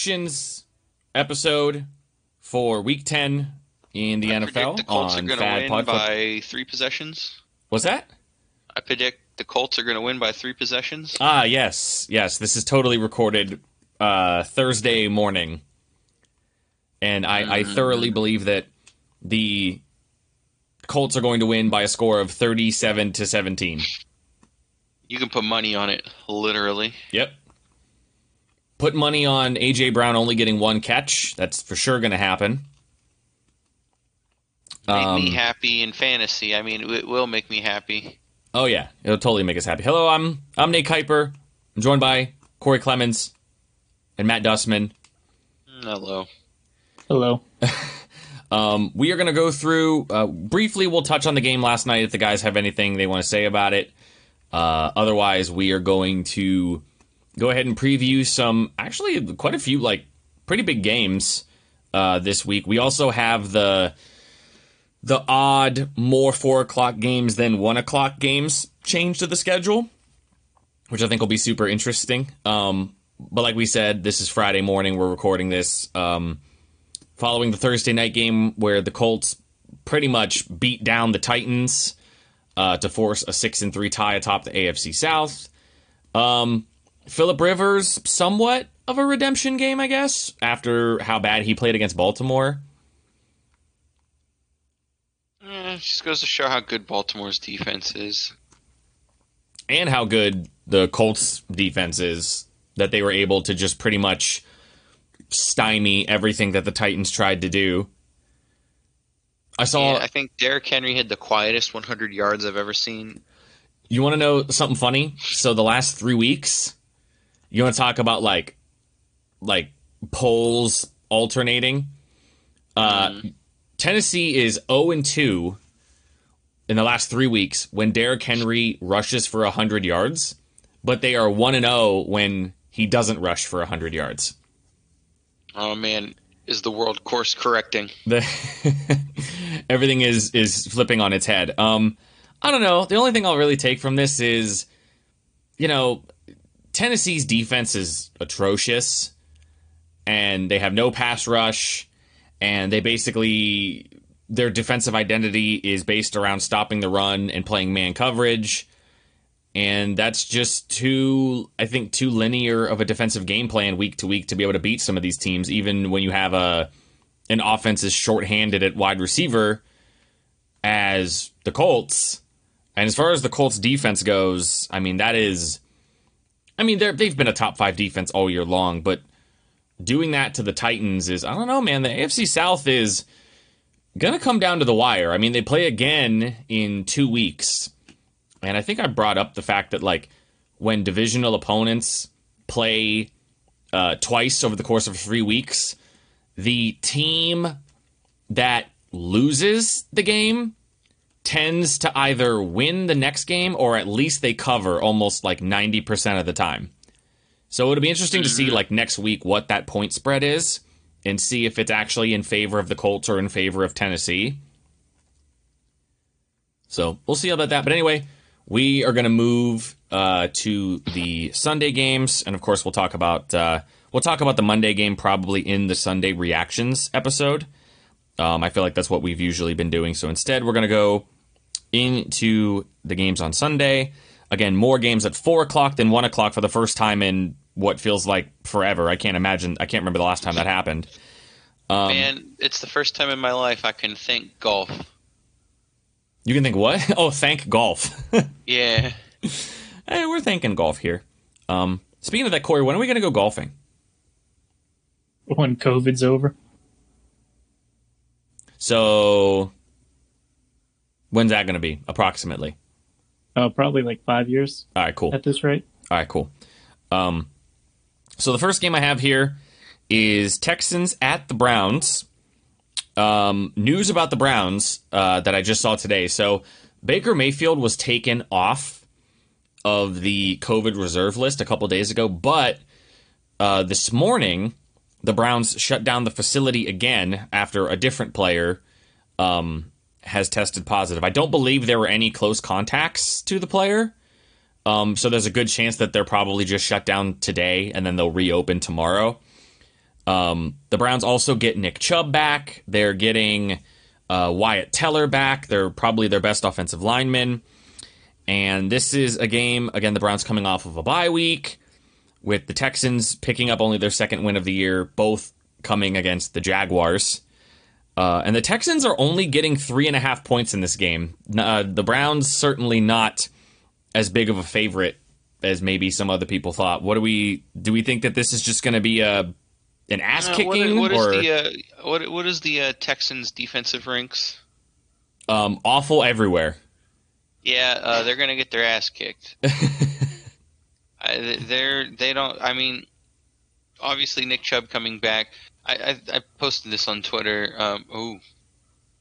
predictions episode for Week Ten in the I NFL the Colts are on going to Fad win Pod. by three possessions. What's that? I predict the Colts are going to win by three possessions. Ah, yes, yes. This is totally recorded uh, Thursday morning, and I, I thoroughly believe that the Colts are going to win by a score of thirty-seven to seventeen. You can put money on it, literally. Yep. Put money on AJ Brown only getting one catch. That's for sure going to happen. Make Um, me happy in fantasy. I mean, it will make me happy. Oh yeah, it'll totally make us happy. Hello, I'm I'm Nate Kuiper. I'm joined by Corey Clemens and Matt Dustman. Hello. Hello. Um, we are going to go through uh, briefly. We'll touch on the game last night if the guys have anything they want to say about it. Uh, otherwise, we are going to go ahead and preview some, actually, quite a few like pretty big games uh, this week. We also have the the odd more four o'clock games than one o'clock games changed to the schedule, which I think will be super interesting. Um, but like we said, this is Friday morning. We're recording this. Um, following the Thursday night game where the Colts pretty much beat down the Titans uh, to force a six and three tie atop the AFC South. Um, Philip Rivers, somewhat of a redemption game, I guess, after how bad he played against Baltimore. Eh, just goes to show how good Baltimore's defense is. and how good the Colts defense is that they were able to just pretty much stymie everything that the Titans tried to do. I saw And I think Derrick Henry had the quietest 100 yards I've ever seen. You want to know something funny? So the last three weeks, you want to talk about like, like polls alternating. Uh, Tennessee is zero and two in the last three weeks when Derrick Henry rushes for hundred yards, but they are one and zero when he doesn't rush for hundred yards. Oh man, is the world course correcting? The everything is is flipping on its head. Um, I don't know. The only thing I'll really take from this is, you know, Tennessee's defense is atrocious, and they have no pass rush, and they basically their defensive identity is based around stopping the run and playing man coverage. And that's just too, I think, too linear of a defensive game plan week to week to be able to beat some of these teams, even when you have a an offense is shorthanded at wide receiver as the Colts. And as far as the Colts defense goes, I mean that is I mean they've been a top 5 defense all year long, but doing that to the Titans is I don't know, man, the AFC South is going to come down to the wire. I mean, they play again in 2 weeks. And I think I brought up the fact that like when divisional opponents play uh, twice over the course of 3 weeks, the team that loses the game tends to either win the next game or at least they cover almost like 90% of the time. So it'll be interesting to see like next week what that point spread is and see if it's actually in favor of the Colts or in favor of Tennessee. So we'll see about that. But anyway, we are going to move uh, to the Sunday games, and of course, we'll talk about uh, we'll talk about the Monday game probably in the Sunday reactions episode. Um, I feel like that's what we've usually been doing. So instead, we're going to go into the games on Sunday. Again, more games at four o'clock than one o'clock for the first time in what feels like forever. I can't imagine. I can't remember the last time that happened. Um, Man, it's the first time in my life I can think golf. You can think what? Oh, thank golf. Yeah. hey, we're thanking golf here. Um, speaking of that, Corey, when are we going to go golfing? When COVID's over. So, when's that going to be approximately? Uh, probably like five years All right, cool. at this rate. All right, cool. Um, so the first game I have here is Texans at the Browns. Um, news about the Browns uh, that I just saw today. So Baker Mayfield was taken off of the COVID reserve list a couple days ago, but uh, this morning the Browns shut down the facility again after a different player um, has tested positive. I don't believe there were any close contacts to the player. Um, so there's a good chance that they're probably just shut down today and then they'll reopen tomorrow. Um, the Browns also get Nick Chubb back. They're getting uh, Wyatt Teller back. They're probably their best offensive lineman. And this is a game, again, the Browns coming off of a bye week with the Texans picking up only their second win of the year, both coming against the Jaguars. Uh, and the Texans are only getting three and a half points in this game. Uh, the Browns certainly not as big of a favorite as maybe some other people thought. What do we do? We think that this is just going to be a an ass Uh, kicking what, what or the uh, what what is the uh, Texans defensive ranks? um, awful everywhere? Yeah, uh, they're gonna get their ass kicked. I, they're they don't. I mean, obviously Nick Chubb coming back. I I, I posted this on Twitter. Um, oh,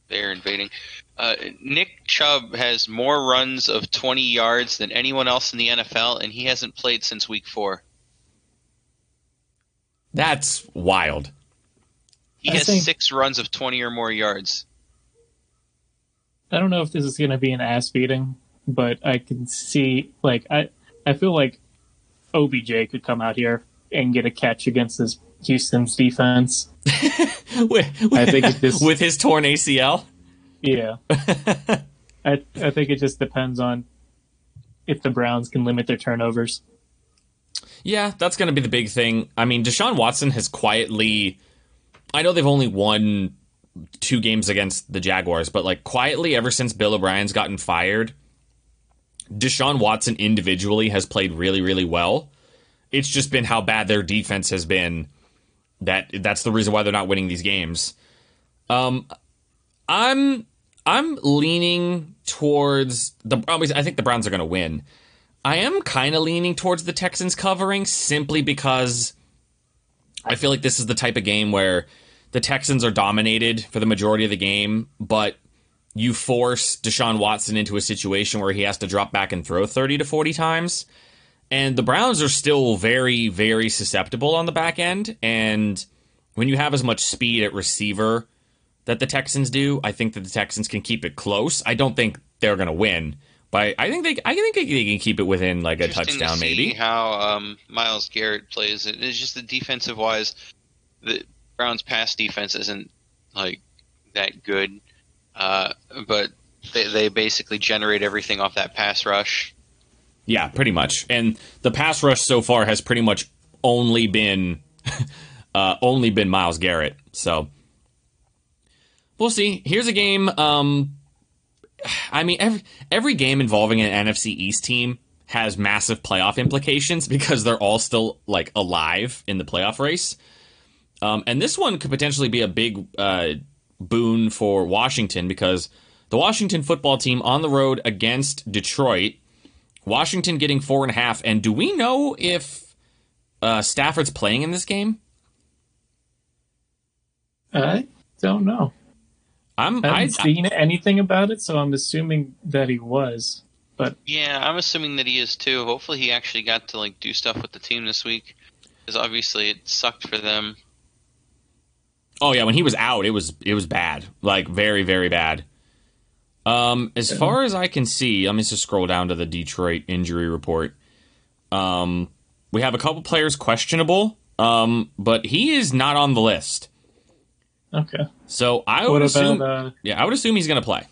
they're invading. Uh, Nick Chubb has more runs of 20 yards than anyone else in the NFL, and he hasn't played since week four. That's wild. He I has think- six runs of 20 or more yards. I don't know if this is going to be an ass beating, but I can see like I I feel like OBJ could come out here and get a catch against this Houston's defense. with, I think it just- with his torn ACL. Yeah, I I think it just depends on if the Browns can limit their turnovers. Yeah, that's going to be the big thing. I mean, Deshaun Watson has quietly. I know they've only won two games against the Jaguars, but like quietly, ever since Bill O'Brien's gotten fired, Deshaun Watson individually has played really, really well. It's just been how bad their defense has been that that's the reason why they're not winning these games. Um, I'm I'm leaning towards the. I think the Browns are going to win. I am kind of leaning towards the Texans covering simply because I feel like this is the type of game where the Texans are dominated for the majority of the game, but you force Deshaun Watson into a situation where he has to drop back and throw 30 to 40 times. And the Browns are still very, very susceptible on the back end. And when you have as much speed at receiver that the Texans do, I think that the Texans can keep it close. I don't think they're going to win, but I think they, I think they can keep it within like a touchdown, to maybe. How um, Myles Garrett plays it. It's just the defensive wise, the Browns' pass defense isn't like that good, uh, but they, they basically generate everything off that pass rush. Yeah, pretty much. And the pass rush so far has pretty much only been uh, only been Myles Garrett. So we'll see. Here's a game. Um, I mean, every every game involving an NFC East team has massive playoff implications because they're all still like alive in the playoff race. Um, and this one could potentially be a big uh, boon for Washington because the Washington football team on the road against Detroit. Washington getting four and a half. And do we know if uh, Stafford's playing in this game? I don't know. I'm. I I, haven't seen anything about it, so I'm assuming that he was. But Yeah, I'm assuming that he is too. Hopefully, he actually got to like do stuff with the team this week, because obviously it sucked for them. Oh yeah, when he was out, it was it was bad, like very very bad. Um, as far as I can see, let me just scroll down to the Detroit injury report. Um, we have a couple players questionable. Um, but he is not on the list. okay. So I What would about assume. uh, yeah, I would assume he's going to play.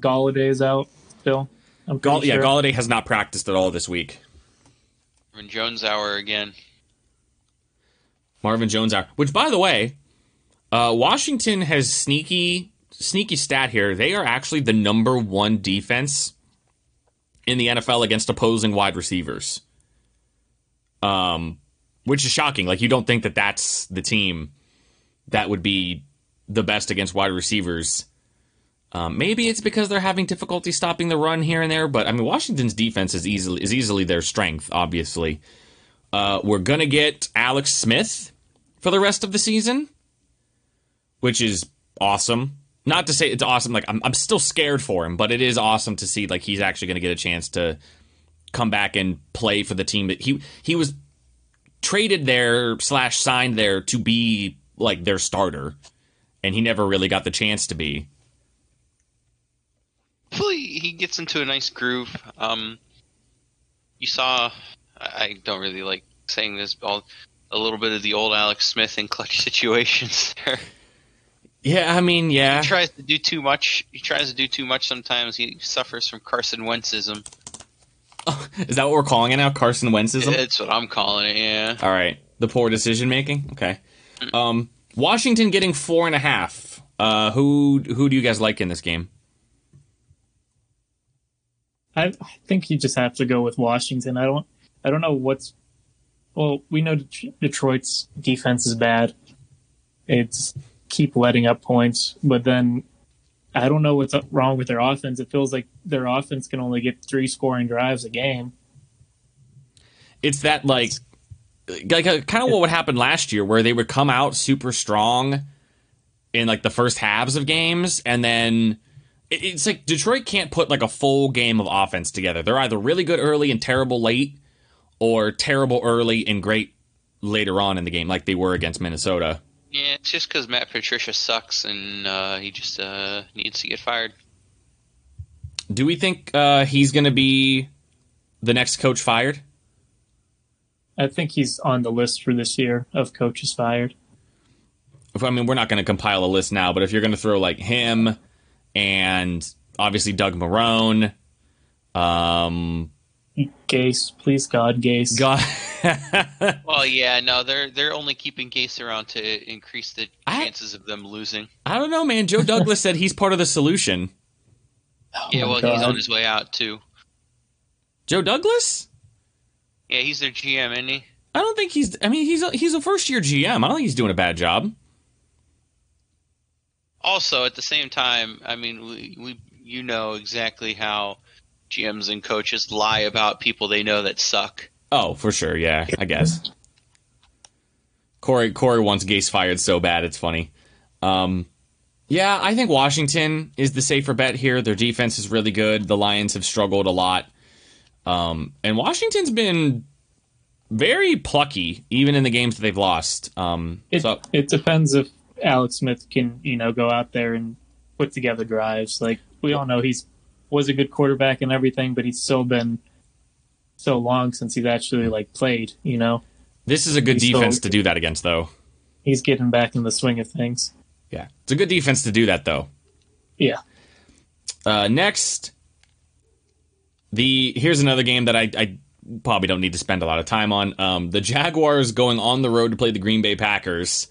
Golladay's out still? I'm Gall- pretty Yeah. Golladay has not practiced at all this week. When Jones hour again. Marvin Jones out. Which, by the way, uh, Washington has sneaky sneaky stat here. They are actually the number one defense in the NFL against opposing wide receivers. Um, which is shocking. Like you don't think that that's the team that would be the best against wide receivers. Um, maybe it's because they're having difficulty stopping the run here and there, but I mean Washington's defense is easily is easily their strength. Obviously, uh, we're gonna get Alex Smith for the rest of the season, which is awesome. Not to say it's awesome. Like I'm, I'm still scared for him, but it is awesome to see like he's actually going to get a chance to come back and play for the team that he he was traded there slash signed there to be like their starter, and he never really got the chance to be. Hopefully, he gets into a nice groove. Um, you saw, I don't really like saying this, all a little bit of the old Alex Smith in clutch situations there. Yeah, I mean, yeah. He tries to do too much. He tries to do too much sometimes. He suffers from Carson Wentzism. Is that what we're calling it now? Carson Wentzism? That's what I'm calling it, yeah. All right. The poor decision making? Okay. Um, Washington getting four and a half. Uh, who who do you guys like in this game? I, I think you just have to go with Washington. I don't. I don't know what's. Well, we know Det- Detroit's defense is bad. It's keep letting up points, but then I don't know what's wrong with their offense. It feels like their offense can only get three scoring drives a game. It's that like like uh, kind of what would happen last year where they would come out super strong in like the first halves of games and then it's like Detroit can't put like a full game of offense together. They're either really good early and terrible late or terrible early and great later on in the game like they were against Minnesota. Yeah, it's just because Matt Patricia sucks and uh, he just uh, needs to get fired. Do we think uh, he's going to be the next coach fired? I think he's on the list for this year of coaches fired. If- I mean, we're not going to compile a list now, but if you're going to throw like him and obviously Doug Marrone, um, Gase, please God, Gase. God, Well, yeah, no, they're they're only keeping Gase around to increase the I- chances of them losing. I don't know, man. Joe Douglas said he's part of the solution. Oh yeah, well, God. he's on his way out too. Joe Douglas? Yeah, he's their GM, isn't he? I don't think he's. I mean, he's a, he's a first year GM. I don't think he's doing a bad job. Also, at the same time, I mean, we, we you know exactly how GMs and coaches lie about people they know that suck. Oh, for sure. Yeah, I guess. Corey Corey wants Gase fired so bad it's funny. Um, yeah, I think Washington is the safer bet here. Their defense is really good. The Lions have struggled a lot, um, and Washington's been very plucky even in the games that they've lost. Um, It, so it depends if Alex Smith can, you know, go out there and put together drives. Like we all know he's was a good quarterback and everything, but he's still been so long since he's actually like played, you know. this is a good He's still- defense to do that against, though. He's getting back in the swing of things. Yeah, it's a good defense to do that, though. Yeah. Uh, next, the here's another game that I, I probably don't need to spend a lot of time on. Um, the Jaguars going on the road to play the Green Bay Packers.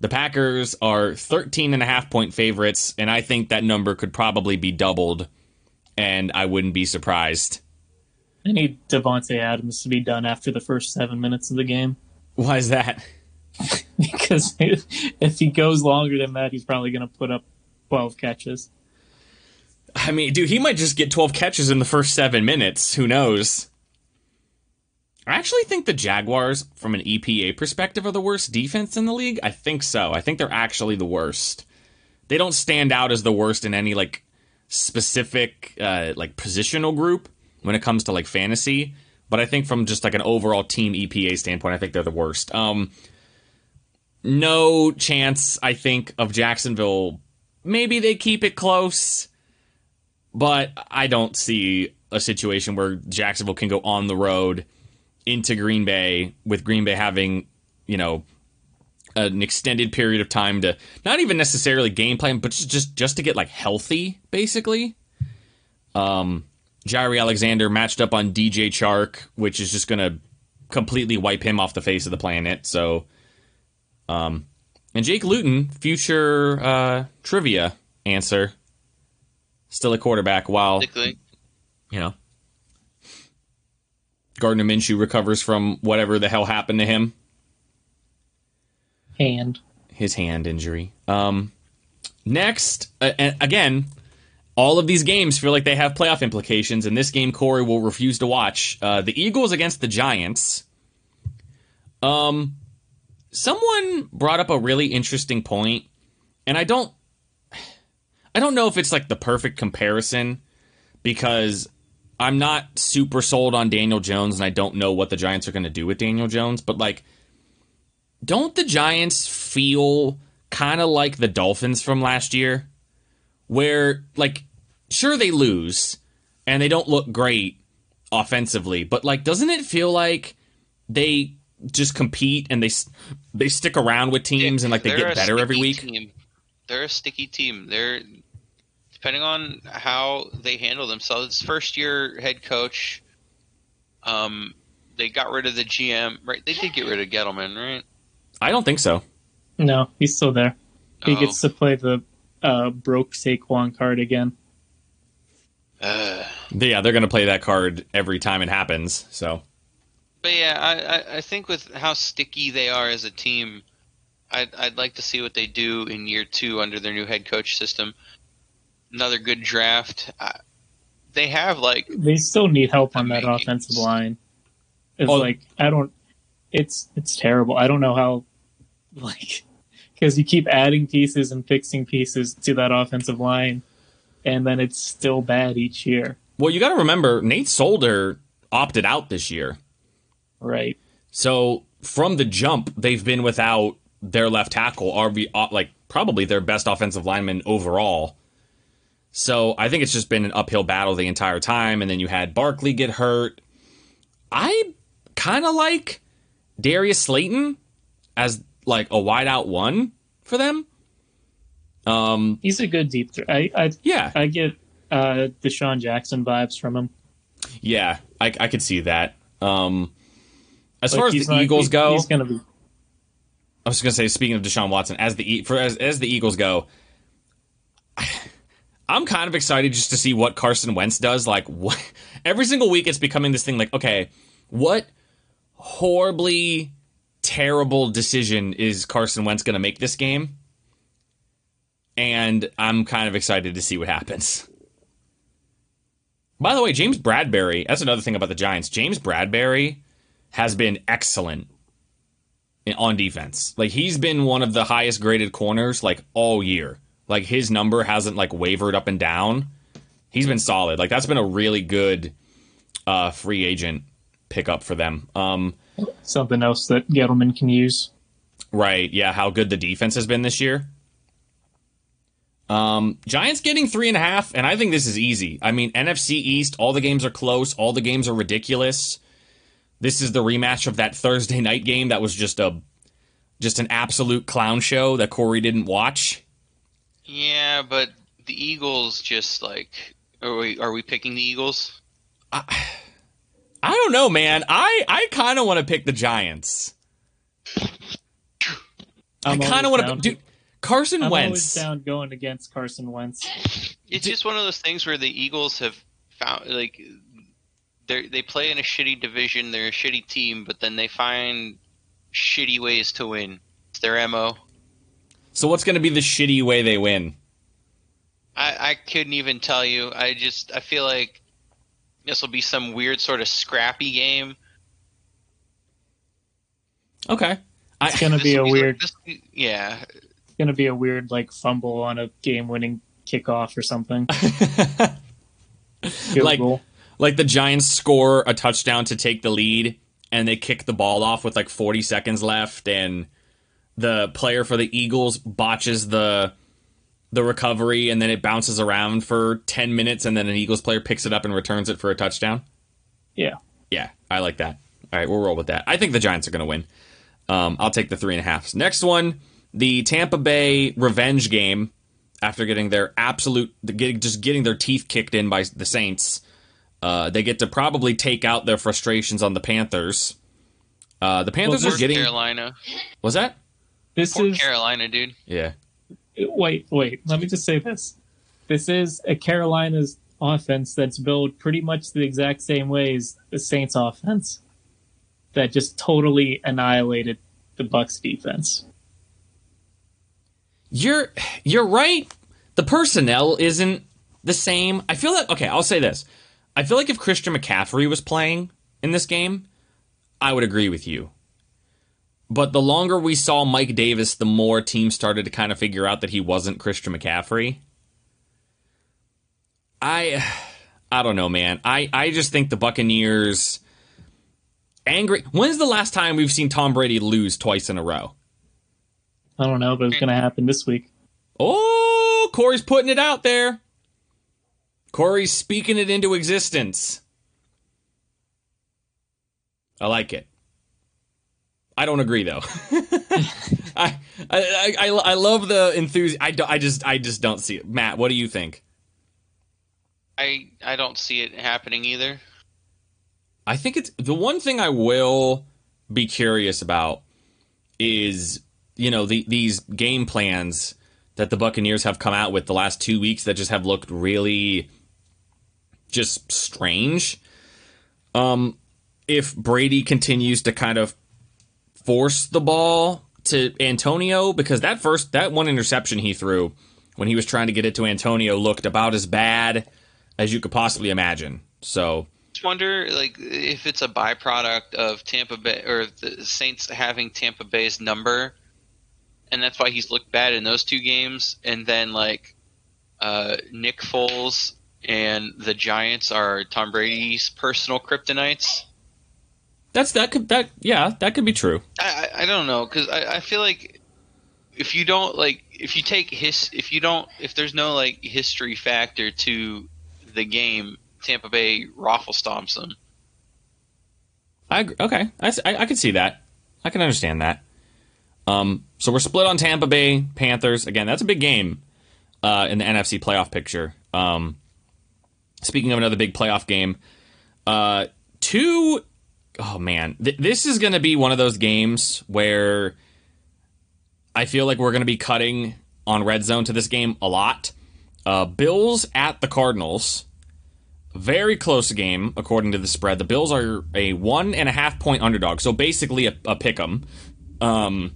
The Packers are 13 and a half point favorites, and I think that number could probably be doubled, and I wouldn't be surprised. I need Davante Adams to be done after the first seven minutes of the game Why is that? because if, he goes longer than that, he's probably going to put up twelve catches. I mean, dude, he might just get 12 catches in the first seven minutes. Who knows? I actually think the Jaguars, from an EPA perspective, are the worst defense in the league. I think so. I think they're actually the worst. They don't stand out as the worst in any like specific uh, like positional group when it comes to like fantasy. But I think from just like an overall team EPA standpoint, I think they're the worst. Um, no chance, I think, of Jacksonville. Maybe they keep it close but I don't see a situation where Jacksonville can go on the road into Green Bay with Green Bay having, you know, an extended period of time to not even necessarily game plan, but just just, just to get like healthy, basically. Um, Jaire Alexander matched up on DJ Chark, which is just gonna completely wipe him off the face of the planet. So, um, and Jake Luton, future uh, trivia answer, still a quarterback while you know Gardner Minshew recovers from whatever the hell happened to him, And his hand injury. Um, next, uh, again, all of these games feel like they have playoff implications, and this game Corey will refuse to watch. Uh, the Eagles against the Giants. Um, someone brought up a really interesting point, and I don't, I don't know if it's like the perfect comparison because I'm not super sold on Daniel Jones, and I don't know what the Giants are going to do with Daniel Jones, but like don't the Giants feel kind of like the Dolphins from last year? Where, like, sure, they lose and they don't look great offensively, but, like, doesn't it feel like they just compete and they they stick around with teams and like they get better every week. Team. They're a sticky team. They're depending on how they handle themselves. First year head coach. Um, they got rid of the GM. Right, they did get rid of Gettleman, right? I don't think so. No, he's still there. He Oh. gets to play the uh, broke Saquon card again. Uh, Yeah, they're gonna play that card every time it happens. So but yeah, I, I, I think with how sticky they are as a team, I'd, I'd like to see what they do in year two under their new head coach system. Another good draft. I, they have like They still need help on that Amazing. offensive line. It's Oh. like I don't. It's it's terrible. I don't know how, like, because you keep adding pieces and fixing pieces to that offensive line, and then it's still bad each year. well, you got to remember Nate Solder opted out this year. Right. So from the jump, they've been without their left tackle, RB, uh, like probably their best offensive lineman overall. So I think it's just been an uphill battle the entire time. And then you had Barkley get hurt. I kind of like Darius Slayton as like a wideout one for them. Um, He's a good deep threat. I I, yeah, I get uh, DeSean Jackson vibes from him. yeah, I, I could see that. Um, as Like, far as the not- Eagles he- go, he's gonna be. I was going to say, speaking of Deshaun Watson, as the for as, as the Eagles go, I'm kind of excited just to see what Carson Wentz does. Like what, every single week, it's becoming this thing. Like, okay, what horribly terrible decision is Carson Wentz going to make this game? And I'm kind of excited to see what happens. By the way, James Bradberry, that's another thing about the Giants. James Bradberry has been excellent on defense. Like he's been one of the highest graded corners like all year. Like his number hasn't like wavered up and down. He's been solid. Like that's been a really good uh free agent pickup for them. Um Something else that Gettleman can use. right, yeah, how good the defense has been this year. Um Giants getting three and a half, and I think this is easy. I mean, NFC East, all the games are close, all the games are ridiculous. This is the rematch of that Thursday night game that was just a just an absolute clown show that Corey didn't watch. yeah, but the Eagles just like are we are we picking the Eagles? I don't know, man. I I kind of want to pick the Giants. i I'm kind of want to, down- dude. Carson I'm always Wentz. down going against Carson Wentz. It's Di- just one of those things where the Eagles have found like they they play in a shitty division, they're a shitty team, but then they find shitty ways to win. It's their mo. So what's going to be the shitty way they win? I I couldn't even tell you. I just I feel like this will be some weird sort of scrappy game. Okay. I, It's gonna This be a will weird. this- yeah, It's gonna be a weird like fumble on a game-winning kickoff or something. Like- goal. like the Giants score a touchdown to take the lead, and they kick the ball off with like 40 seconds left, and the player for the Eagles botches the the recovery, and then it bounces around for 10 minutes, and then an Eagles player picks it up and returns it for a touchdown. Yeah. Yeah, I like that. All right, we'll roll with that. I think the Giants are going to win. Um, I'll take the three and a half. Next one, the Tampa Bay revenge game. After getting their absolute, getting, just getting their teeth kicked in by the Saints, uh, they get to probably take out their frustrations on the Panthers. Uh, the Panthers Well, are getting. Carolina. Was that? This Poor is Carolina, dude. Yeah. Wait, wait. Let me just say this. This is a Carolina's offense that's built pretty much the exact same way as the Saints offense. That just totally annihilated the Bucks defense. You're you're right. The personnel isn't the same. I feel like okay, I'll say this. I feel like if Christian McCaffrey was playing in this game, I would agree with you. But the longer we saw Mike Davis, the more teams started to kind of figure out that he wasn't Christian McCaffrey. I I don't know, man. I I just think the Buccaneers angry. When's the last time we've seen Tom Brady lose twice in a row? I don't know, but it's going to happen this week. Oh, Corey's putting it out there. Corey's speaking it into existence. I like it. I don't agree though. I, I I I love the enthusiasm. I, do- I just I just don't see it. Matt, what do you think? I I don't see it happening either. I think it's the one thing I will be curious about is you know the, these game plans that the Buccaneers have come out with the last two weeks that just have looked really just strange. Um, if Brady continues to kind of force the ball to Antonio, because that first that one interception he threw when he was trying to get it to Antonio looked about as bad as you could possibly imagine. So I just wonder like if it's a byproduct of Tampa Bay or the Saints having Tampa Bay's number, and that's why he's looked bad in those two games. And then like uh, Nick Foles and the Giants are Tom Brady's personal kryptonites. That's that could that yeah that could be true. I I, I don't know because I, I feel like if you don't like if you take his if you don't if there's no like history factor to the game, Tampa Bay raffle stomps them. I agree. okay. I can see that. I can understand that. Um, so we're split on Tampa Bay Panthers again. That's a big game uh, in the NFC playoff picture. Um, speaking of another big playoff game, uh, two oh man, th- this is going to be one of those games where I feel like we're going to be cutting on red zone to this game a lot. Uh, Bills at the Cardinals. Very close game according to the spread. The Bills are a one and a half point underdog, so basically a, a pick 'em. Um,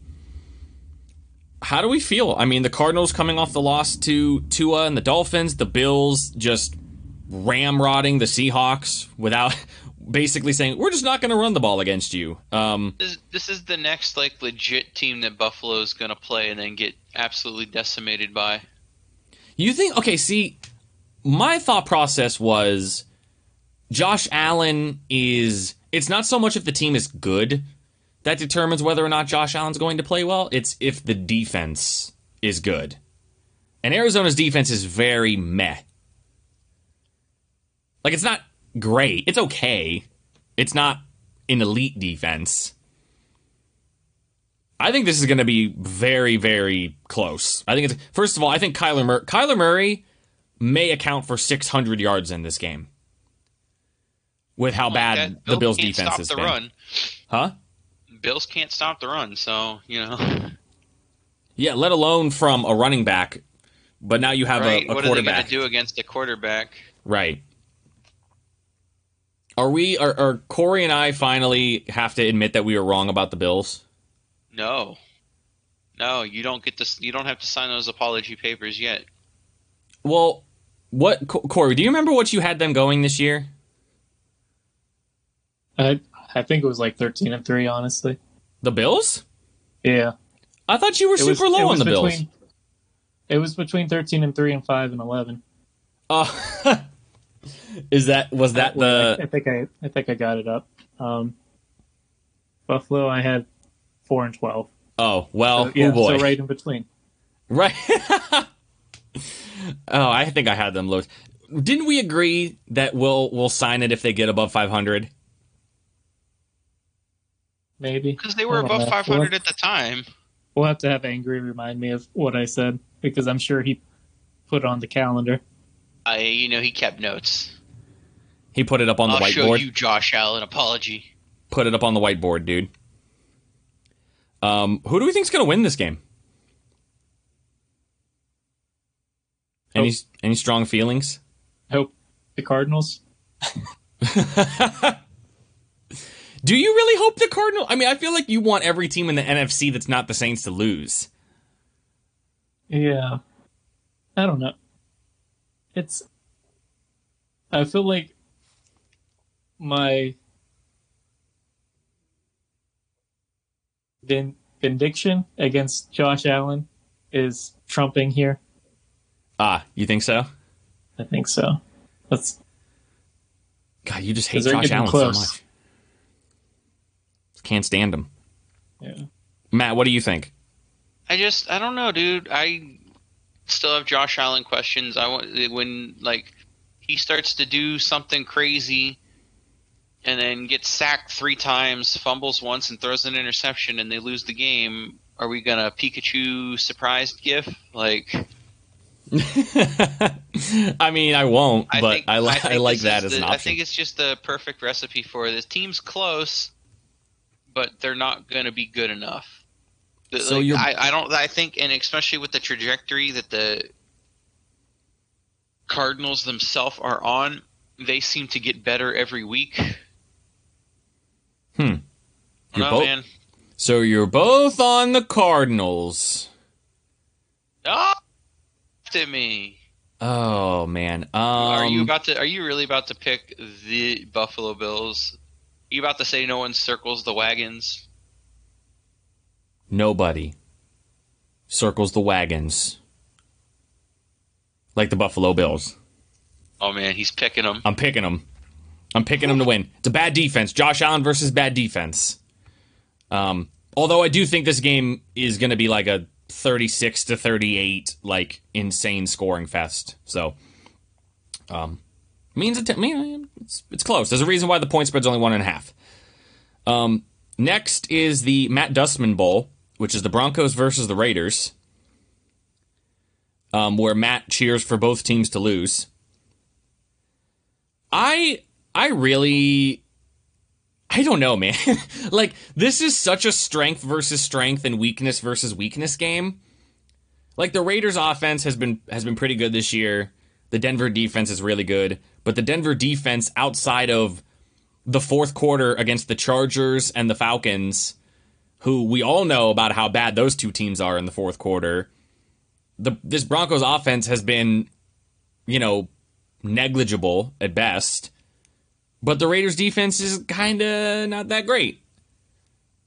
how do we feel? I mean, the Cardinals coming off the loss to Tua and the Dolphins. The Bills just ramrodding the Seahawks without basically saying we're just not going to run the ball against you. Um, This, this is the next like legit team that Buffalo is gonna play and then get absolutely decimated by. You think okay, see, my thought process was Josh Allen is it's not so much if the team is good that determines whether or not Josh Allen's going to play well, it's if the defense is good. And Arizona's defense is very meh. Like it's not great. It's okay. It's not an elite defense. I think this is going to be very, very close. I think it's first of all, I think Kyler Murray, Kyler Murray may account for 600 yards in this game with how bad That- the Bills Bills defense stop has the been. run. Huh? Bills can't stop the run, so you know. Yeah, let alone from a running back. But now you have right? a, a what are they going to do against a quarterback? Right. Are we? Are, are Corey and I finally have to admit that we were wrong about the Bills? No, no, you don't get to. You don't have to sign those apology papers yet. Well, what Corey? Do you remember what you had them going this year? I I think it was like thirteen and three, honestly. The Bills? Yeah, I thought you were it super it low on was the Bills. between, It was between thirteen and three and five and eleven. Oh, is that was that the I think I I think I got it up. Um, Buffalo, I had four and twelve. oh well So, yeah, oh boy so right in between. right oh I think I had them low. Didn't we agree that we'll we'll sign it if they get above five hundred? Maybe Because they were above 500 at the time. we'll have to have Angry remind me of what I said because I'm sure he put it on the calendar. I, you know, he kept notes. He put it up on the I'll show whiteboard. you, Josh Allen. Apology. Put it up on the whiteboard, dude. Um, who do we think's gonna win this game? Any any strong feelings? Hope the Cardinals. Do you really hope the Cardinal? I mean, I feel like you want every team in the NFC that's not the Saints to lose. Yeah, I don't know. It's. I feel like my vin- vindication against Josh Allen is trumping here. Ah, you think so? I think so. That's God, you just hate Josh Allen close. so much. Can't stand him. yeah. Matt, what do you think? I just, I don't know, dude. I still have Josh Allen questions. I want when like he starts to do something crazy, and then gets sacked three times, fumbles once, and throws an interception, and they lose the game, are we gonna Pikachu surprised gif? Like, I mean, I won't, I but think, I, li- I, think like that as an option. I think it's just the perfect recipe for this. Team's close, but they're not gonna be good enough. So like, you're- I, I don't. I think, and especially with the trajectory that the Cardinals themselves are on, they seem to get better every week. Hmm. You're No both- man. so you're both on the Cardinals. Oh, at me. Oh man. Um, are you about to? Are you really about to pick the Buffalo Bills? Are you about to say no one circles the wagons? Nobody circles the wagons like the Buffalo Bills? Oh man, he's picking them. I'm picking them. I'm picking them to win. It's a bad defense. Josh Allen versus bad defense. Um, although I do think this game is going to be like a 36 to 38, like insane scoring fest. So, um, means it. Mean, it's it's close. There's a reason why the point spread's only one and a half. Um, next is the Matt Dustman Bowl, which is the Broncos versus the Raiders. Um, where Matt cheers for both teams to lose. I I really I don't know, man. like this is such a strength versus strength and weakness versus weakness game. Like the Raiders offense has been has been pretty good this year. The Denver defense is really good, but the Denver defense outside of the fourth quarter against the Chargers and the Falcons, who we all know about how bad those two teams are in the fourth quarter. The this Broncos offense has been, you know, negligible at best. But the Raiders defense is kind of not that great.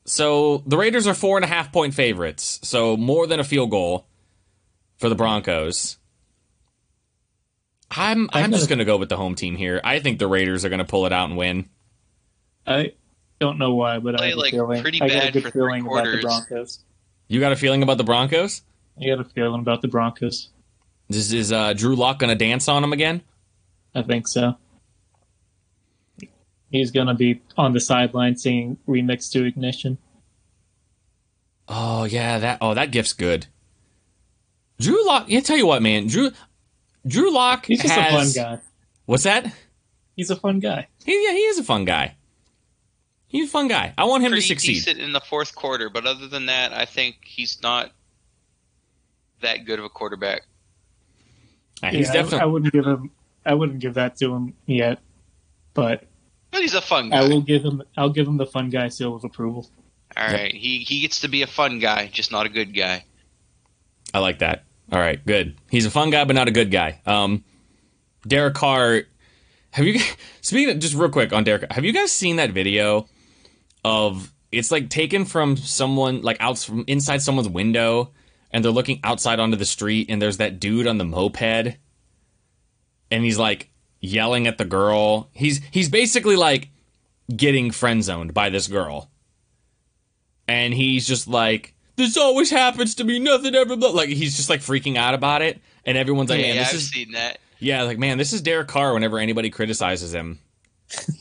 So the Raiders are four and a half point favorites. So more than a field goal for the Broncos. I'm I'm just gonna go with the home team here. I think the Raiders are gonna pull it out and win. I don't know why, but I Play, have a like, feeling. pretty I got a bad good for feeling about the. Broncos. You got a feeling about the Broncos? I got a feeling about the Broncos. This is uh, Drew Lock gonna dance on him again? I think so. He's gonna be on the sideline singing "Remix to Ignition." Oh yeah, that oh that gift's good. Drew Lock. Yeah, tell you what, man. Drew Drew Lock He's just has a fun guy. what's that? He's a fun guy. He, yeah, he is a fun guy. He's a fun guy. I want him Pretty to succeed. decent in the fourth quarter, but other than that, I think he's not that good of a quarterback. Uh, he's Yeah, I- I, wouldn't give him. I wouldn't give that to him yet, but But he's a fun guy. I will give him. I'll give him the fun guy seal of approval. All right, he he gets to be a fun guy, just not a good guy. I like that. All right, good. He's a fun guy, but not a good guy. Um, Derek Carr. Have you speaking of, just real quick on Derek? Have you guys seen that video of it's like taken from someone like out from inside someone's window, and they're looking outside onto the street, and there's that dude on the moped, and he's like yelling at the girl. He's he's basically like getting friend zoned by this girl, and he's just like, "This always happens to me. Nothing ever." Blah. Like he's just like freaking out about it, and everyone's like, yeah, "Man, this I've is seen that. yeah, like man, this is Derek Carr." Whenever anybody criticizes him,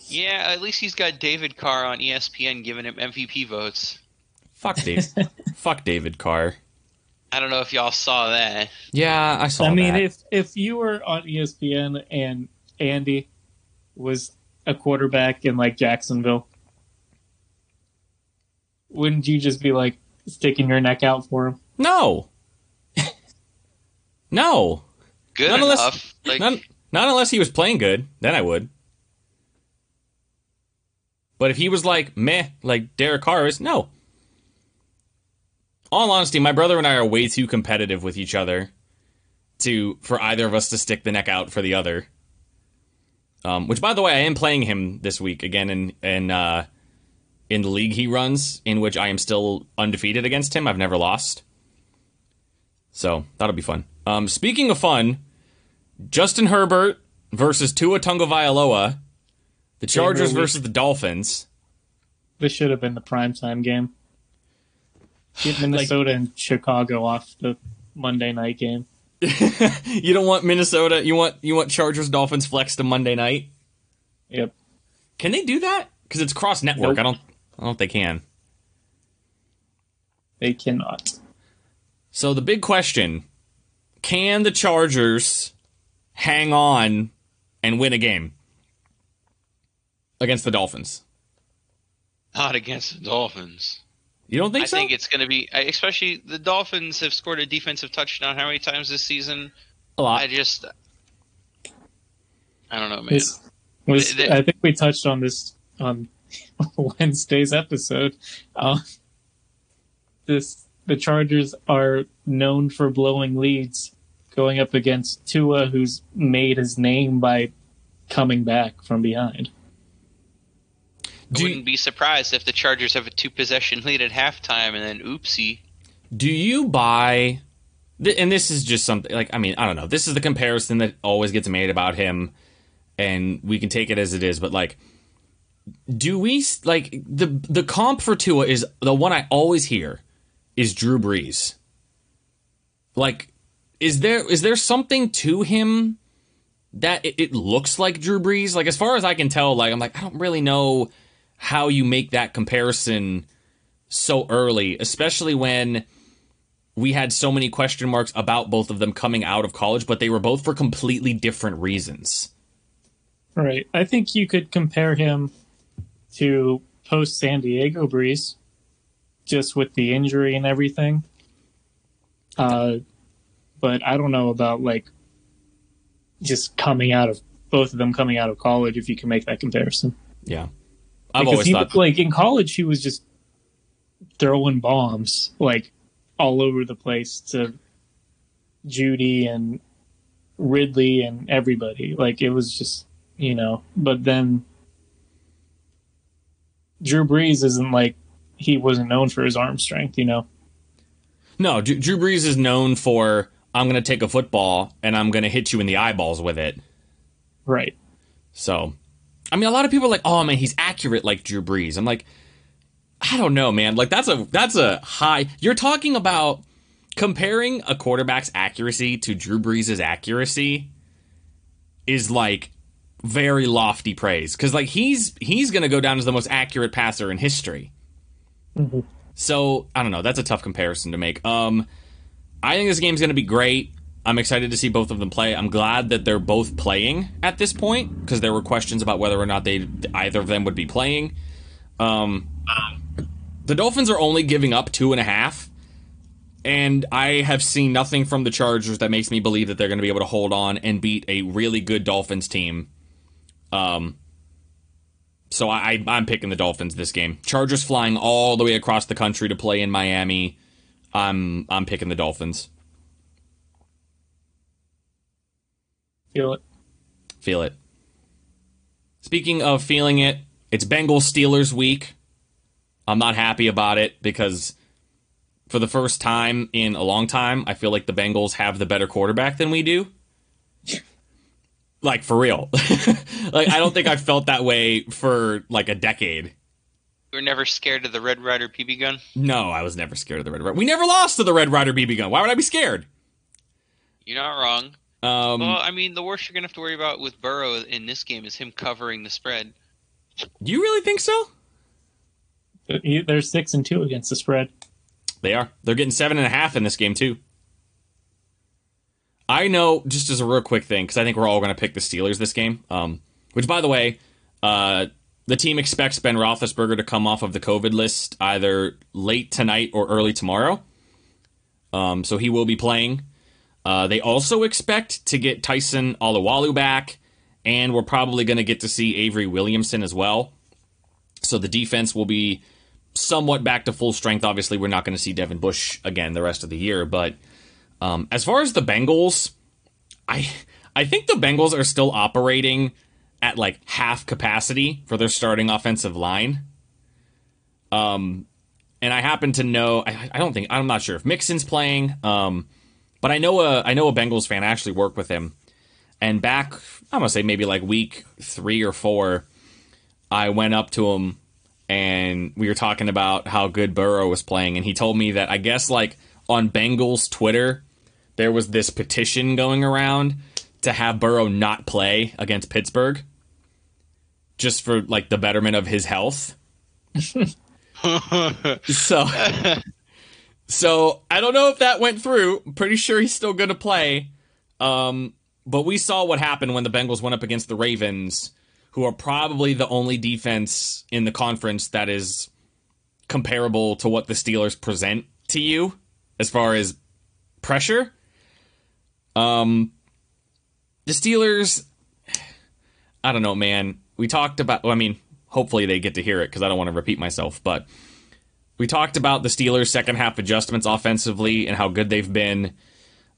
Yeah, at least he's got David Carr on ESPN giving him MVP votes. fuck Dave, fuck David Carr. I don't know if y'all saw that. Yeah, I saw. I mean, that. if if you were on ESPN and Andy was a quarterback in like Jacksonville, wouldn't you just be like sticking your neck out for him? no, no, Good Not unless- enough. Like, not not unless he was playing good, then I would. But if he was like meh, like Derek Carr is, no. All honesty, my brother and I are way too competitive with each other to for either of us to stick the neck out for the other. Um, which, by the way, I am playing him this week again in in uh, in the league he runs, in which I am still undefeated against him. I've never lost, so that'll be fun. Um, speaking of fun, Justin Herbert versus Tua Tagovailoa, the Chargers week. versus the Dolphins. This should have been the primetime game. Get Minnesota and Chicago off the Monday night game. You don't want Minnesota. You want you want Chargers Dolphins flex to Monday night. Yep. Can they do that? Because it's cross network. Nope. I don't. I don't know if they can. They cannot. So the big question: Can the Chargers hang on and win a game against the Dolphins? Not against the Dolphins. You don't think I so? think it's going to be, especially the Dolphins have scored a defensive touchdown how many times this season? a lot. I just, I don't know, man. This was, They- they- I think we touched on this on Wednesday's episode. Uh, this the Chargers are known for blowing leads, going up against Tua, who's made his name by coming back from behind. I do, wouldn't be surprised if the Chargers have a two possession lead at halftime and then oopsie. do you buy? And this is just something like I mean I don't know. This is the comparison that always gets made about him, and we can take it as it is. But like, do we like the the comp for Tua is the one I always hear is Drew Brees. Like, is there is there something to him that it, it looks like Drew Brees? Like as far as I can tell, like I'm like I don't really know how you make that comparison so early, especially when we had so many question marks about both of them coming out of college, but they were both for completely different reasons. Right. I think you could compare him to post San Diego Brees, just with the injury and everything. Uh, but I don't know about like just coming out of both of them coming out of college. If you can make that comparison, Yeah. I've Because he, thought like in college he was just throwing bombs like all over the place to Jeudy and Ridley and everybody. Like it was just you know. But then Drew Brees isn't like he wasn't known for his arm strength, you know. No, Drew Drew Brees is known for I'm going to take a football and I'm going to hit you in the eyeballs with it. Right. So, I mean, a lot of people are like, "Oh man, he's accurate like Drew Brees." I'm like, I don't know, man. Like that's a that's a high. You're talking about comparing a quarterback's accuracy to Drew Brees' accuracy is like very lofty praise because like he's he's going to go down as the most accurate passer in history. Mhm. So I don't know. That's a tough comparison to make. Um, I think this game's going to be great. I'm excited to see both of them play. I'm glad that they're both playing at this point because there were questions about whether or not they either of them would be playing. Um, the Dolphins are only giving up two and a half, and I have seen nothing from the Chargers that makes me believe that they're going to be able to hold on and beat a really good Dolphins team. Um, so I, I'm picking the Dolphins this game. Chargers flying all the way across the country to play in Miami. I'm I'm picking the Dolphins. Feel it. Feel it. Speaking of feeling it, it's Bengals Steelers week. I'm not happy about it because for the first time in a long time, I feel like the Bengals have the better quarterback than we do. Like for real. like I don't think I've felt that way for like a decade. You were never scared of the Red Ryder BB gun? No, I was never scared of the Red Ryder. We never lost to the Red Ryder BB gun. Why would I be scared? You're not wrong. Um, well, I mean, the worst you're going to have to worry about with Burrow in this game is him covering the spread. do you really think so? But They're six and two against the spread. They are. They're getting seven and a half in this game too. I know, just as a real quick thing, because I think we're all going to pick the Steelers this game. Um, which, by the way, uh, the team expects Ben Roethlisberger to come off of the COVID list either late tonight or early tomorrow. Um, so he will be playing. Uh, they also expect to get Tyson Alualu back, and we're probably going to get to see Avery Williamson as well. So the defense will be somewhat back to full strength. Obviously, we're not going to see Devin Bush again the rest of the year, but um, as far as the Bengals, I I think the Bengals are still operating at like half capacity for their starting offensive line. Um, and I happen to know I, I don't think I'm not sure if Mixon's playing. Um, but I know a I know a Bengals fan I actually worked with him, and back I'm gonna say maybe like week three or four, I went up to him and we were talking about how good Burrow was playing, and he told me that I guess like on Bengals Twitter, there was this petition going around to have Burrow not play against Pittsburgh. just for like the betterment of his health. so so I don't know if that went through. I'm pretty sure he's still going to play. Um, but we saw what happened when the Bengals went up against the Ravens, who are probably the only defense in the conference that is comparable to what the Steelers present to you as far as pressure. Um, the Steelers, I don't know, man. We talked about. Well, I mean, hopefully they get to hear it because I don't want to repeat myself. But we talked about the Steelers' second half adjustments offensively and how good they've been.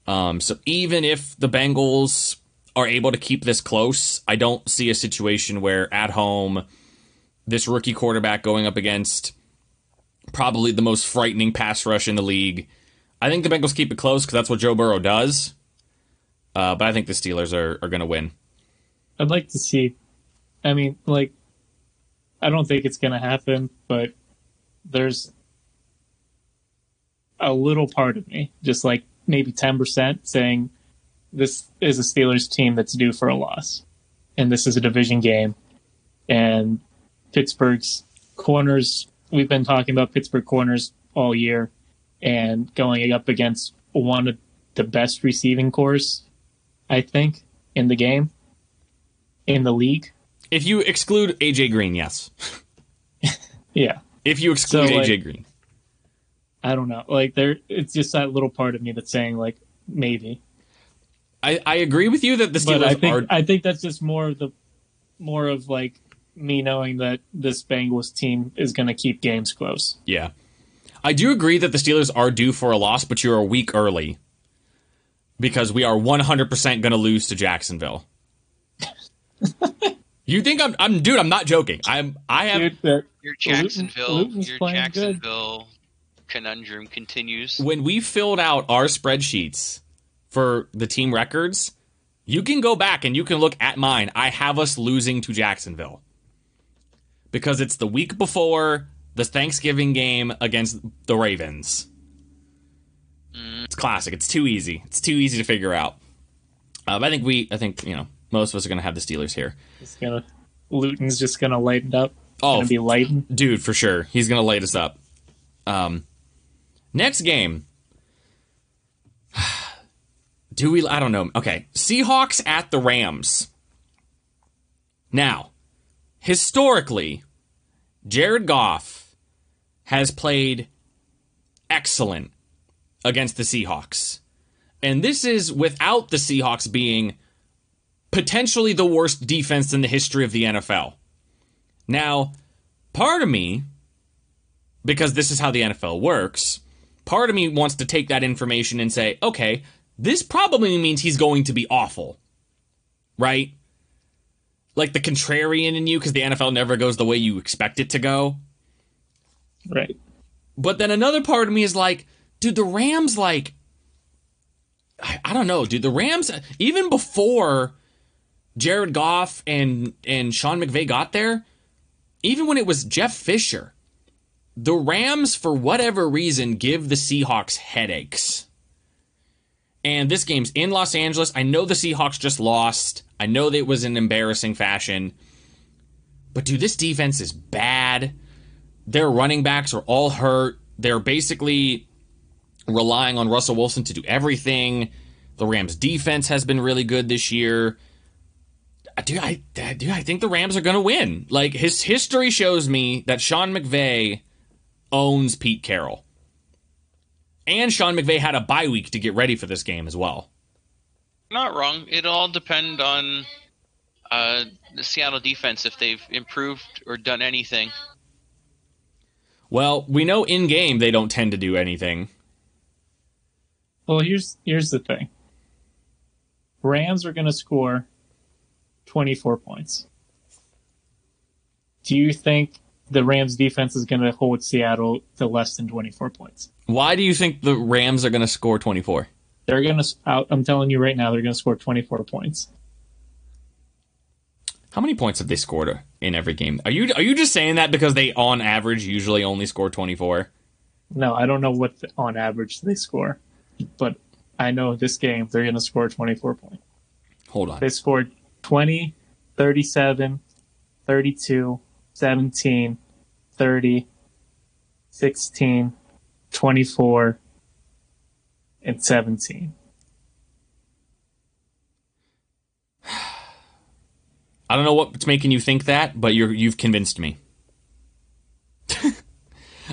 Um, so even if the Bengals are able to keep this close, I don't see a situation where at home, this rookie quarterback going up against probably the most frightening pass rush in the league. I think the Bengals keep it close because that's what Joe Burrow does. Uh, but I think the Steelers are, are going to win. I'd like to see. I mean, like, I don't think it's going to happen, but there's a little part of me, just like maybe 10%, saying this is a Steelers team that's due for a loss. And this is a division game. And Pittsburgh's corners, we've been talking about Pittsburgh corners all year and going up against one of the best receiving cores, I think, in the game, in the league. If you exclude AJ Green, yes. Yeah. If you exclude So, like- AJ Green. I don't know. Like there it's just that little part of me that's saying like maybe. I, I agree with you that the But I Steelers think are I think that's just more of the more of like me knowing that this Bengals team is going to keep games close. Yeah. I do agree that the Steelers are due for a loss, but you're a week early. Because we are 100% going to lose to Jacksonville. you think I'm I'm dude, I'm not joking. I'm I have Dude, Your Jacksonville, Luton's your playing good. Jacksonville conundrum continues. when we filled out our spreadsheets for the team records, you can go back and you can look at mine. I have us losing to Jacksonville. Because it's the week before the Thanksgiving game against the Ravens. It's classic. It's too easy. It's too easy to figure out. Uh, but I think we, I think you know, most of us are going to have the Steelers here. it's gonna Luton's just gonna lighten up. Oh, gonna be lighten. dude, for sure. He's gonna light us up. Um, next game. Do we? I don't know. Okay, Seahawks at the Rams. Now, historically, Jared Goff has played excellent against the Seahawks, and this is without the Seahawks being potentially the worst defense in the history of the NFL. Now, part of me, because this is how the NFL works, part of me wants to take that information and say, okay, this probably means he's going to be awful. Right? Like the contrarian in you, because the NFL never goes the way you expect it to go. Right. But then another part of me is like, dude, the Rams, like, I, I don't know, dude. The Rams, even before Jared Goff and and Sean McVay got there, even when it was Jeff Fisher, the Rams, for whatever reason, give the Seahawks headaches. And this game's in Los Angeles. I know the Seahawks just lost. I know that it was an embarrassing fashion. But dude, this defense is bad their running backs are all hurt. They're basically relying on Russell Wilson to do everything. The Rams' defense has been really good this year. Dude, I, dude, I think the Rams are going to win. Like his history shows me that Sean McVay owns Pete Carroll, and Sean McVay had a bye week to get ready for this game as well. Not wrong. It'll all depend on uh, the Seattle defense if they've improved or done anything. Well, we know in game they don't tend to do anything. Well, here's here's the thing. Rams are going to score 24 points. Do you think the Rams defense is going to hold Seattle to less than 24 points? Why do you think the Rams are going to score 24? They're going to out I'm telling you right now they're going to score 24 points. How many points have they scored in every game? Are you are you just saying that because they on average usually only score 24? No, I don't know what the, on average they score, but I know this game they're going to score 24 points. Hold on. They scored 20, 37, 32, 17, 30, 16, 24, and 17. I don't know what's making you think that, but you're you've convinced me.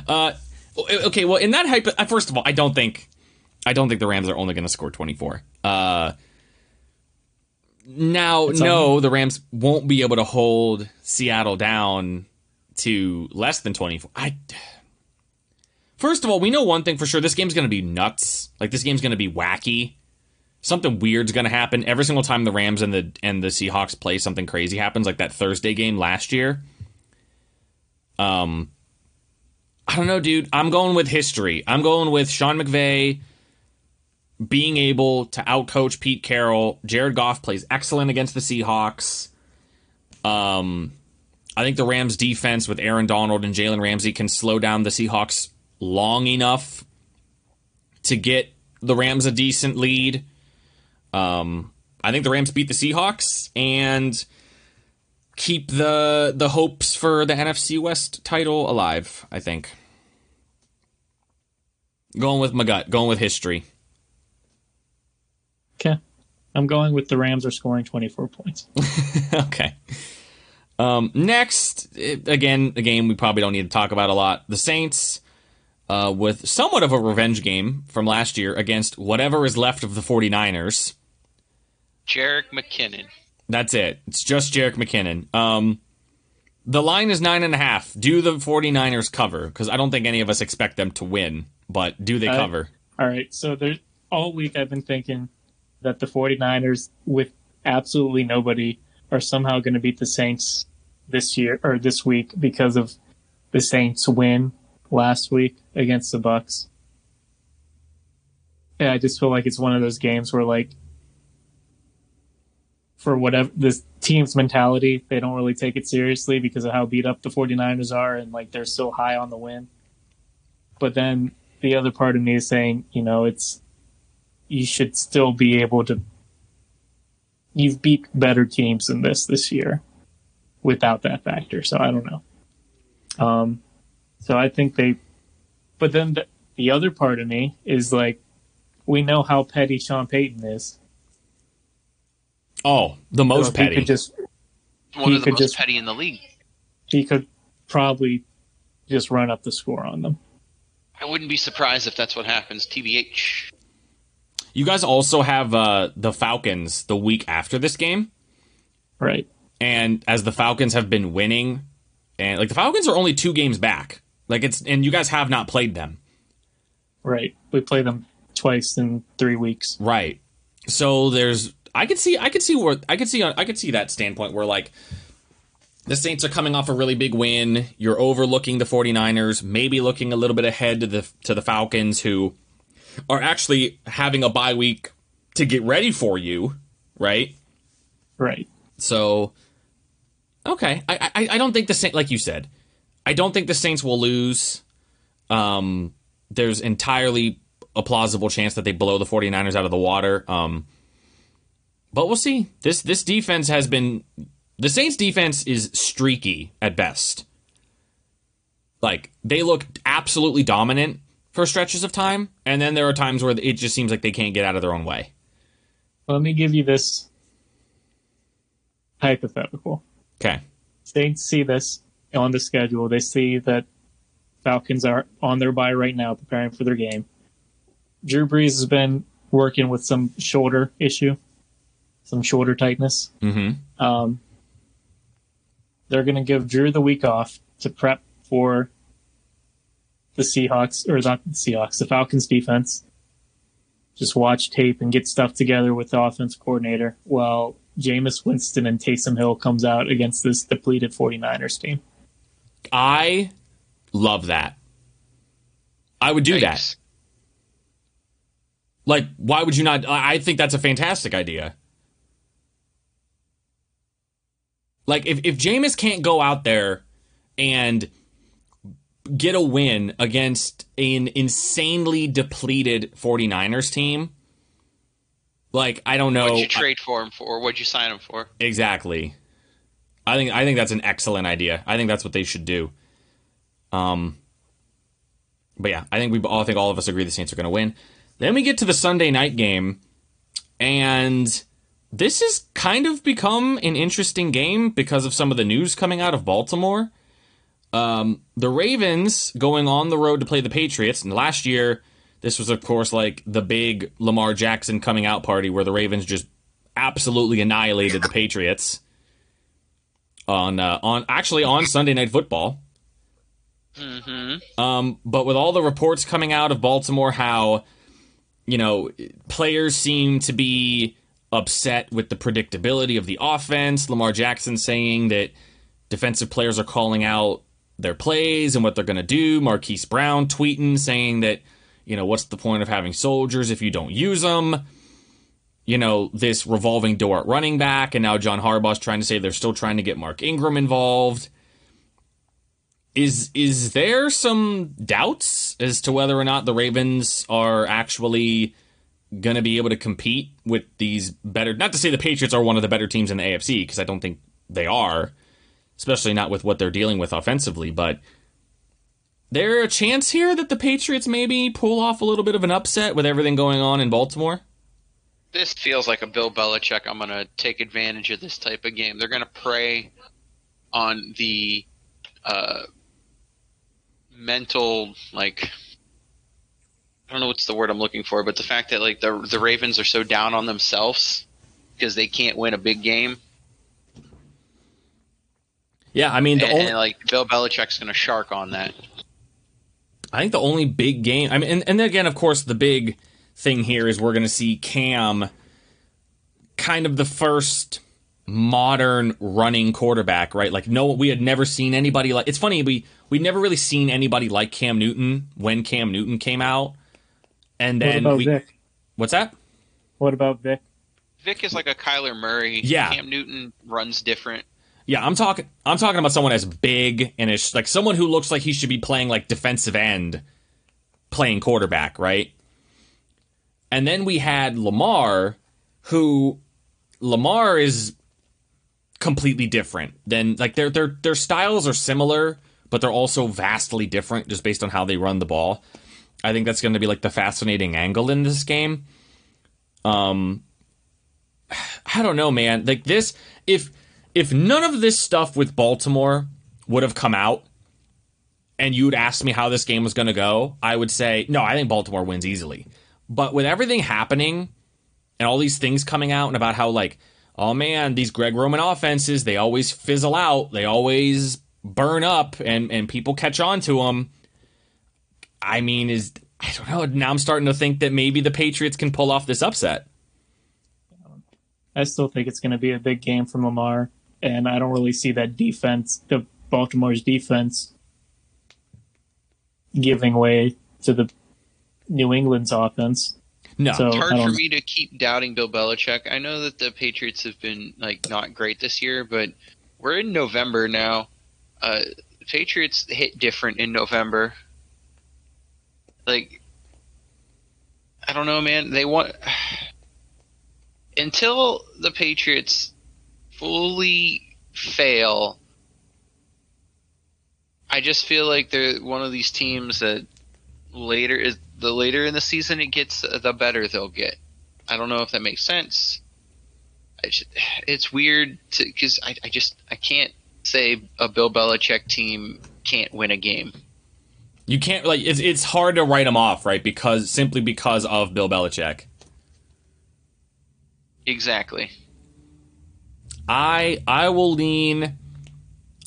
uh, okay. Well, in that hype, uh, first of all, I don't think, I don't think the Rams are only going to score 24. Uh, now, It's no, the Rams won't be able to hold Seattle down to less than 24. I. First of all, we know one thing for sure: this game's going to be nuts. Like this game's going to be wacky something weird's going to happen every single time the Rams and the and the Seahawks play. Something crazy happens, like that Thursday game last year. Um, I don't know, dude. I'm going with history. I'm going with Sean McVay being able to outcoach Pete Carroll. Jared Goff plays excellent against the Seahawks. Um, I think the Rams defense with Aaron Donald and Jalen Ramsey can slow down the Seahawks long enough to get the Rams a decent lead. Um, I think the Rams beat the Seahawks and keep the the hopes for the NFC West title alive. I think. Going with my gut. Going with history. Okay. I'm going with the Rams are scoring 24 points. okay. Um, next, it, again, a game we probably don't need to talk about a lot. The Saints, uh, with somewhat of a revenge game from last year against whatever is left of the 49ers. Jerick McKinnon. That's it. It's just Jerick McKinnon. Um, the line is nine and a half. Do the 49ers cover? Because I don't think any of us expect them to win, but do they I- cover? All right. So there's all week I've been thinking that the 49ers with absolutely nobody are somehow going to beat the Saints this year or this week because of the Saints win last week against the Bucs. Yeah, I just feel like it's one of those games where like for whatever this team's mentality, they don't really take it seriously because of how beat up the 49ers are and like they're so high on the win. But then the other part of me is saying, you know, it's you should still be able to. You've beat better teams than this this year, without that factor. So I don't know. Um, so I think they, but then the, the other part of me is like, we know how petty Sean Payton is. Oh, the So most he petty. could just One He of the could most just- petty in the league. he could probably just run up the score on them. I wouldn't be surprised if that's what happens. TBH. You guys also have uh, the Falcons the week after this game. Right. and as the Falcons have been winning, and like the Falcons are only two games back, like it's and you guys have not played them, Right. We play them twice in three weeks. right? So there's I could see I could see where I could see I could see that standpoint where like the Saints are coming off a really big win, you're overlooking the 49ers, maybe looking a little bit ahead to the to the Falcons who are actually having a bye week to get ready for you, right? Right. So, okay, I, I I don't think the Saints, like you said, I don't think the Saints will lose. Um, there's entirely a plausible chance that they blow the 49ers out of the water. Um, but we'll see. This this defense has been the Saints defense is streaky at best. Like they look absolutely dominant for stretches of time, and then there are times where it just seems like they can't get out of their own way. Let me give you this hypothetical. Okay. They see this on the schedule. They see that Falcons are on their bye right now, preparing for their game. Drew Brees has been working with some shoulder issue, some shoulder tightness. Mm-hmm. Um, they're going to give Drew the week off to prep for the Seahawks, or not the Seahawks, the Falcons defense. Just watch tape and get stuff together with the offense coordinator while Jameis Winston and Taysom Hill comes out against this depleted 49ers team. I love that. I would do that. Like, why would you not? I I think that's a fantastic idea. Like, if, if Jameis can't go out there and get a win against an insanely depleted 49ers team, like, I don't know. What'd you trade for him for? What'd you sign him for? Exactly. I think I think that's an excellent idea. I think that's what they should do. Um, but yeah, I think we all I think all of us agree the Saints are going to win. Then we get to the Sunday night game, and this has kind of become an interesting game because of some of the news coming out of Baltimore. Um, the Ravens going on the road to play the Patriots, and last year this was of course like the big Lamar Jackson coming out party where the Ravens just absolutely annihilated the Patriots on uh, on actually on Sunday Night Football. Mm-hmm. Um, but with all the reports coming out of Baltimore, how you know players seem to be upset with the predictability of the offense. Lamar Jackson saying that defensive players are calling out their plays and what they're going to do. Marquise Brown tweeting saying that you know what's the point of having soldiers if you don't use them. You know this revolving door at running back, and now John Harbaugh's trying to say they're still trying to get Mark Ingram involved is is there some doubts as to whether or not the Ravens are actually going to be able to compete with these better not to say the Patriots are one of the better teams in the AFC because I don't think they are especially not with what they're dealing with offensively but there a chance here that the Patriots maybe pull off a little bit of an upset with everything going on in Baltimore This feels like a Bill Belichick. I'm going to take advantage of this type of game. They're going to prey on the uh, mental, like, I don't know what's the word I'm looking for, but the fact that like the the Ravens are so down on themselves because they can't win a big game, yeah I mean the and, only and like Bill Belichick's going to shark on that. I think the only big game, I mean, and, and then again, of course, the big thing here is we're going to see Cam kind of the first modern running quarterback, right? Like, no, we had never seen anybody like. It's funny we we never really seen anybody like Cam Newton when Cam Newton came out, and What then about we, Vic? what's that? What about Vic? Vic is like a Kyler Murray. Yeah. Cam Newton runs different. Yeah, I'm talking. I'm talking about someone as big and as like someone who looks like he should be playing like defensive end, playing quarterback, right? And then we had Lamar, who Lamar is completely different than like their their their styles are similar, but they're also vastly different just based on how they run the ball. I think that's going to be like the fascinating angle in this game. Um, I don't know, man. Like this, if if none of this stuff with Baltimore would have come out, and you'd ask me how this game was going to go, I would say no. I think Baltimore wins easily. But with everything happening and all these things coming out and about how like, oh man, these Greg Roman offenses they always fizzle out, they always burn up, and and people catch on to them. I mean, is I don't know. Now I'm starting to think that maybe the Patriots can pull off this upset. I still think it's going to be a big game from Lamar, and I don't really see that defense, the Baltimore's defense, giving way to the New England's offense. No, So- It's hard for me to keep doubting Bill Belichick. I know that the Patriots have been like not great this year, but we're in November now. Uh, the Patriots hit different in November. Like, I don't know, man. They want until the Patriots fully fail. I just feel like they're one of these teams that later is the later in the season it gets, the better they'll get. I don't know if that makes sense. I just, it's weird because I, I just I can't say a Bill Belichick team can't win a game. You can't like it's it's hard to write them off, right? Because simply because of Bill Belichick. Exactly. I I will lean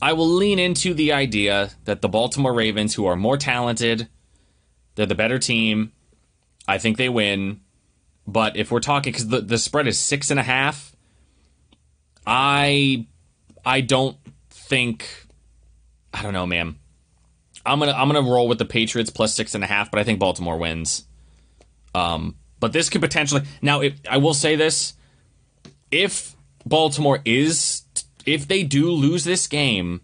I will lean into the idea that the Baltimore Ravens, who are more talented, they're the better team. I think they win. But if we're talking because the, the spread is six and a half, I I don't think I don't know, man. I'm gonna I'm gonna roll with the Patriots plus six and a half, but I think Baltimore wins. Um, but this could potentially now. If I will say this, if Baltimore is if they do lose this game,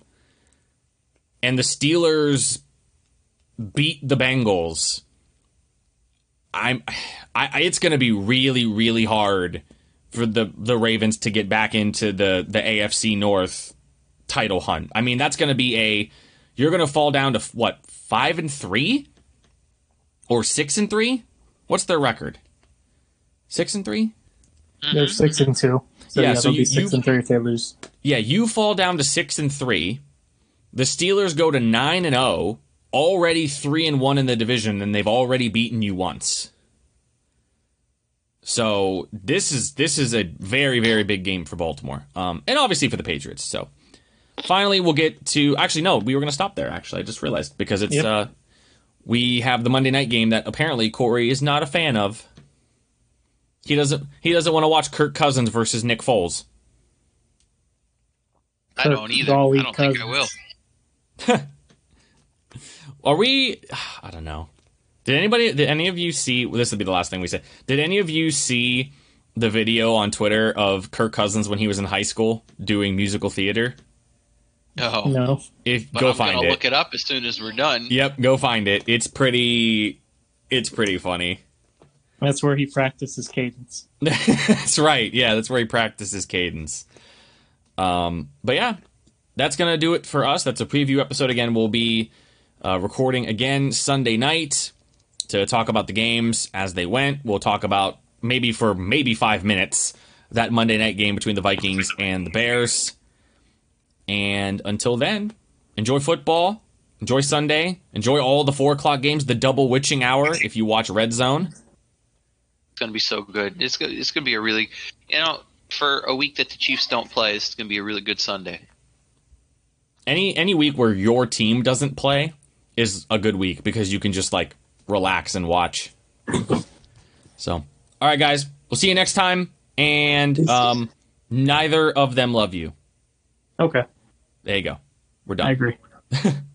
and the Steelers beat the Bengals, I'm I, it's gonna be really really hard for the the Ravens to get back into the the AFC North title hunt. I mean, that's going to be a you're going to fall down to what five and three or six and three. What's their record? Six and three. They're six and two. So Yeah, yeah, so they'll you- be six you- and three if they lose. Yeah, you fall down to six and three. The Steelers go to nine and zero, already three and one in the division, and they've already beaten you once. So this is this is a very very big game for Baltimore, um, and obviously for the Patriots. So finally, we'll get to actually no, we were going to stop there. Actually, I just realized because it's Yep. uh, we have the Monday night game that apparently Corey is not a fan of. He doesn't he doesn't want to watch Kirk Cousins versus Nick Foles. I don't either. I don't think I will. Are we? I don't know. Did anybody? Did any of you see? Well, this would be the last thing we said. Did any of you see the video on Twitter of Kirk Cousins when he was in high school doing musical theater? No. No. If But go I'm find gonna it. look it up as soon as we're done. Yep, go find it. It's pretty. It's pretty funny. That's where he practices cadence. that's right. Yeah, that's where he practices cadence. Um, but yeah, that's gonna do it for us. That's a preview episode. Again, we'll be uh, recording again Sunday night to talk about the games as they went. We'll talk about maybe for maybe five minutes that Monday night game between the Vikings and the Bears. And until then, enjoy football. Enjoy Sunday. Enjoy all the four o'clock games, the double witching hour if you watch Red Zone. It's gonna be so good. It's gonna, it's gonna be a really, you know, for a week that the Chiefs don't play, it's gonna be a really good Sunday. any any week where your team doesn't play is a good week because you can just like relax and watch. so, all right, guys, we'll see you next time. And um, neither of them love you. Okay, There you go. We're done. I agree.